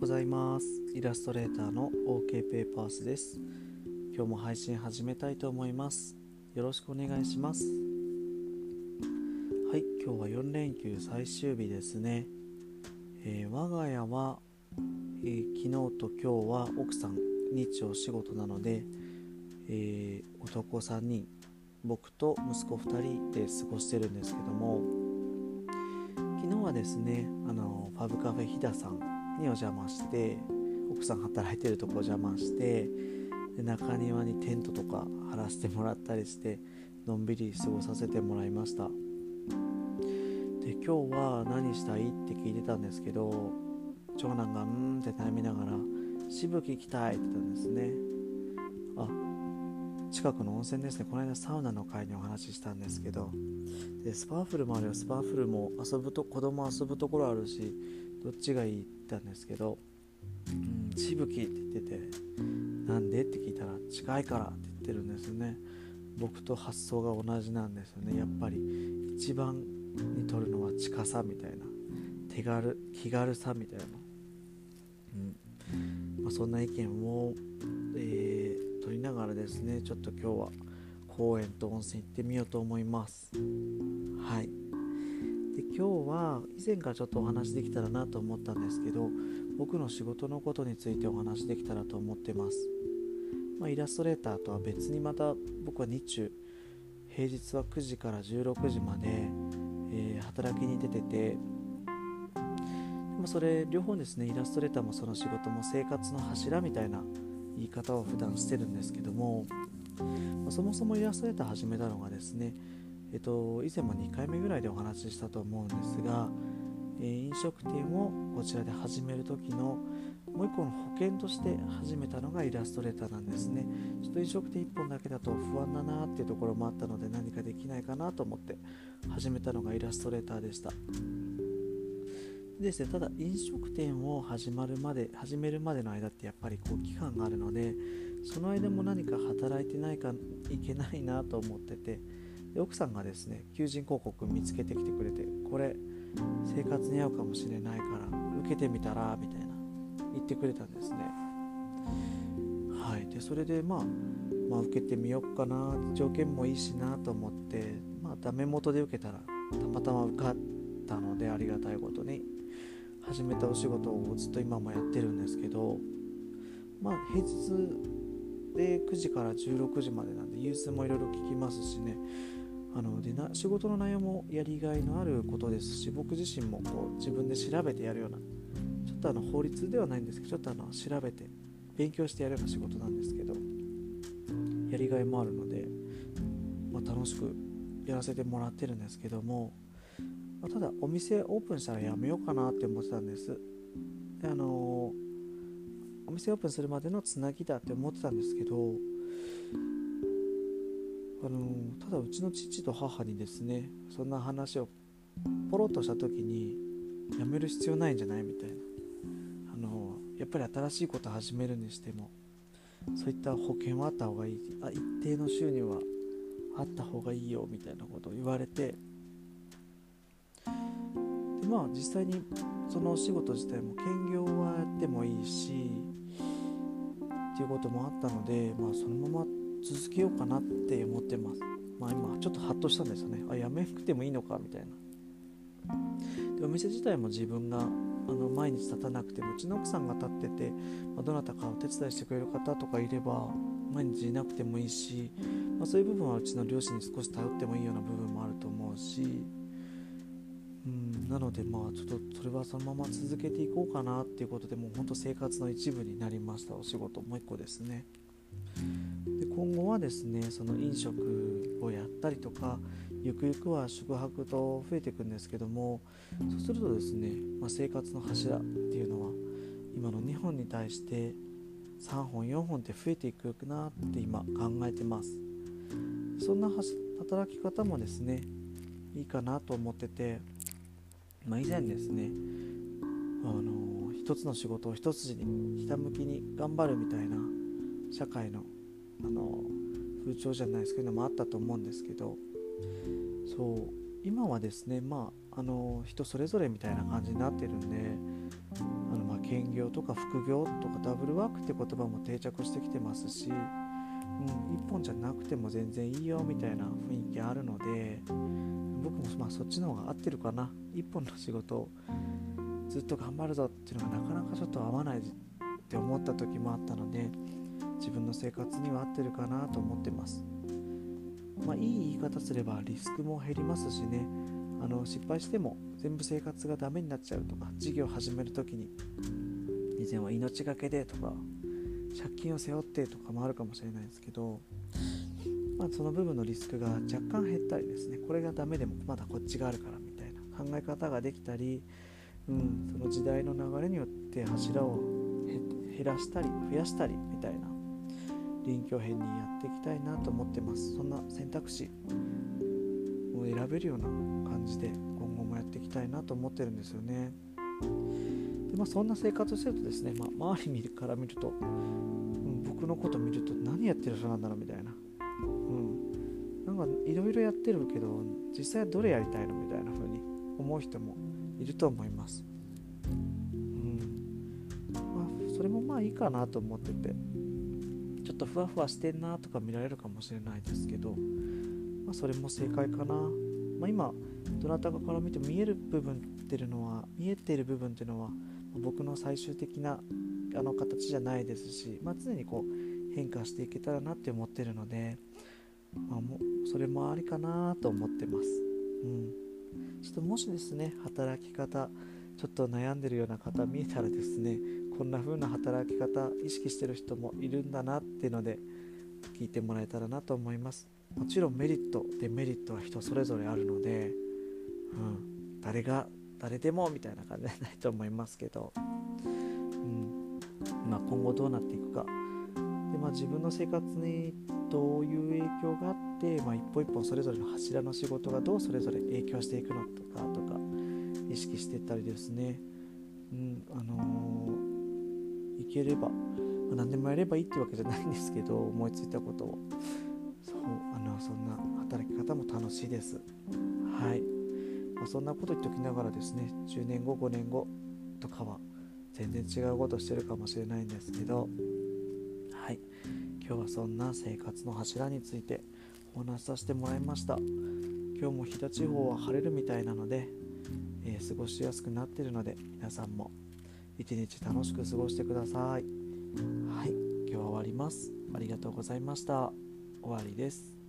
ございます。イラストレーターの OK ペーパースです。今日も配信始めたいと思います。よろしくお願いします。はい今日は4連休最終日ですね、えー、我が家は、えー、昨日と今日は奥さん日曜仕事なので、えー、男3人僕と息子2人で過ごしてるんですけども昨日はですねあのファブカフェ飛騨さんにお邪魔して奥さん働いてるとこ邪魔してで中庭にテントとか張らせてもらったりしてのんびり過ごさせてもらいました。で今日は何したいって聞いてたんですけど長男がうんって悩みながらしぶき行きたいって言ったんですね。あ近くの温泉ですね。この間サウナの会にお話ししたんですけど。でスパーフルもあるよ。スパーフルも遊ぶと子供遊ぶところあるしどっちがいいって言ったんですけど「うんしぶき」って言ってて「なんで?」って聞いたら「近いから」って言ってるんですよね。僕と発想が同じなんですよね。やっぱり一番に取るのは近さみたいな手軽気軽さみたいな、うん。まあ、そんな意見を、えー、取りながらですねちょっと今日は公園と温泉行ってみようと思います。はい。で今日は以前からちょっとお話できたらなと思ったんですけど僕の仕事のことについてお話できたらと思ってます、まあ、イラストレーターとは別にまた僕は日中平日は9時から16時まで、えー、働きに出ててでもそれ両方ですねイラストレーターもその仕事も生活の柱みたいな言い方を普段してるんですけどもそもそもイラストレーター始めたのがですね、えっと、以前も2回目ぐらいでお話ししたと思うんですが、えー、飲食店をこちらで始める時のもう一個の保険として始めたのがイラストレーターなんですね。ちょっと飲食店1本だけだと不安だなっていうところもあったので何かできないかなと思って始めたのがイラストレーターでした。ですね、ただ飲食店を始まるまで始めるまでの間ってやっぱりこう期間があるのでその間も何か働いてないかいけないなと思っててで奥さんがですね求人広告見つけてきてくれてこれ生活に合うかもしれないから受けてみたらみたいな言ってくれたんですね。はい。でそれでまあまあ受けてみようかな条件もいいしなと思ってまあダメ元で受けたらたまたま受かったのでありがたいことに始めたお仕事をずっと今もやってるんですけどまあ平日で9時から16時までなんで融通もいろいろ聞きますしね。あのでな仕事の内容もやりがいのあることですし僕自身もこう自分で調べてやるようなちょっとあの法律ではないんですけどちょっとあの調べて勉強してやるような仕事なんですけどやりがいもあるので、まあ、楽しくやらせてもらってるんですけども、まあ、ただお店オープンしたらやめようかなって思ってたんです。であのお店オープンするまでのつなぎだって思ってたんですけどあのただうちの父と母にですねそんな話をポロッとした時にやめる必要ないんじゃないみたいな。あのやっぱり新しいこと始めるにしてもそういった保険はあった方がいい。あ一定の収入はあった方がいいよみたいなことを言われて。でまあ実際にそのお仕事自体も兼業はやってもいいしっていうこともあったので、まあ、そのまま続けようかなって思ってます。まあ今ちょっとハッとしたんですよね。あ、やめなくてもいいのかみたいな。でお店自体も自分があの毎日立たなくてもうちの奥さんが立ってて、まあ、どなたかお手伝いしてくれる方とかいれば毎日いなくてもいいし、まあ、そういう部分はうちの両親に少し頼ってもいいような部分もあると思うし、うん、なのでまあちょっとそれはそのまま続けていこうかなっていうことでもうほんと生活の一部になりましたお仕事もう一個ですね。で今後はですねその飲食をやったりとかゆくゆくは宿泊と増えていくんですけどもそうするとですね、まあ、生活の柱っていうのは今の2本に対して3本4本って増えていくなって今考えてます。そんな働き方もですねいいかなと思ってて、まあ、以前ですねあの一つの仕事を一筋にひたむきに頑張るみたいな社会のあの風潮じゃないですけどもあったと思うんですけどそう今はですねまああの人それぞれみたいな感じになってるんであの、まあ、兼業とか副業とかダブルワークって言葉も定着してきてますし、うん、一本じゃなくても全然いいよみたいな雰囲気あるので僕もまあそっちの方が合ってるかな。一本の仕事ずっと頑張るぞっていうのがなかなかちょっと合わないって思った時もあったので自分の生活には合ってるかなと思ってます。まあいい言い方すればリスクも減りますしね。あの失敗しても全部生活がダメになっちゃうとか事業を始める時に以前は命がけでとか借金を背負ってとかもあるかもしれないですけど、まあ、その部分のリスクが若干減ったりですねこれがダメでもまだこっちがあるからみたいな考え方ができたり、うん、その時代の流れによって柱を減らしたり増やしたりみたいな臨機応変にやっていきたいなと思ってます。そんな選択肢を選べるような感じで今後もやっていきたいなと思ってるんですよね。で、まあ、そんな生活をしてるとですね、まあ、周りから見ると、うん、僕のこと見ると何やってる人なんだろうみたいな。うん。なんかいろいろやってるけど実際はどれやりたいのみたいな風に思う人もいると思います。うん。まあそれもまあいいかなと思ってて。ちょっとふわふわしてんなとか見られるかもしれないですけど、まあ、それも正解かな、まあ、今どなたかから見て見える部分っていうのは見えている部分っていうのは僕の最終的なあの形じゃないですし、まあ、常にこう変化していけたらなって思ってるので、まあ、もそれもありかなと思ってます、うん、ちょっともしですね働き方ちょっと悩んでるような方見えたらですねこんな風な働き方意識してる人もいるんだなっていうので聞いてもらえたらなと思います。もちろんメリットデメリットは人それぞれあるので、うん、誰が誰でもみたいな感じじゃないと思いますけど、うんまあ、今後どうなっていくか。で、まあ、自分の生活にどういう影響があって、まあ、一歩一歩それぞれの柱の仕事がどうそれぞれ影響していくのかとか意識していったりですね、うんあのーいければ、まあ、何でもやればいいってわけじゃないんですけど思いついたことを。そうあのそんな働き方も楽しいです。はい、まあ、そんなこと言っておきながらですね10年後5年後とかは全然違うことしてるかもしれないんですけどはい。今日はそんな生活の柱についてお話しさせてもらいました。今日も飛騨地方は晴れるみたいなので、えー、過ごしやすくなってるので皆さんも一日楽しく過ごしてください。はい。今日は終わります。ありがとうございました。終わりです。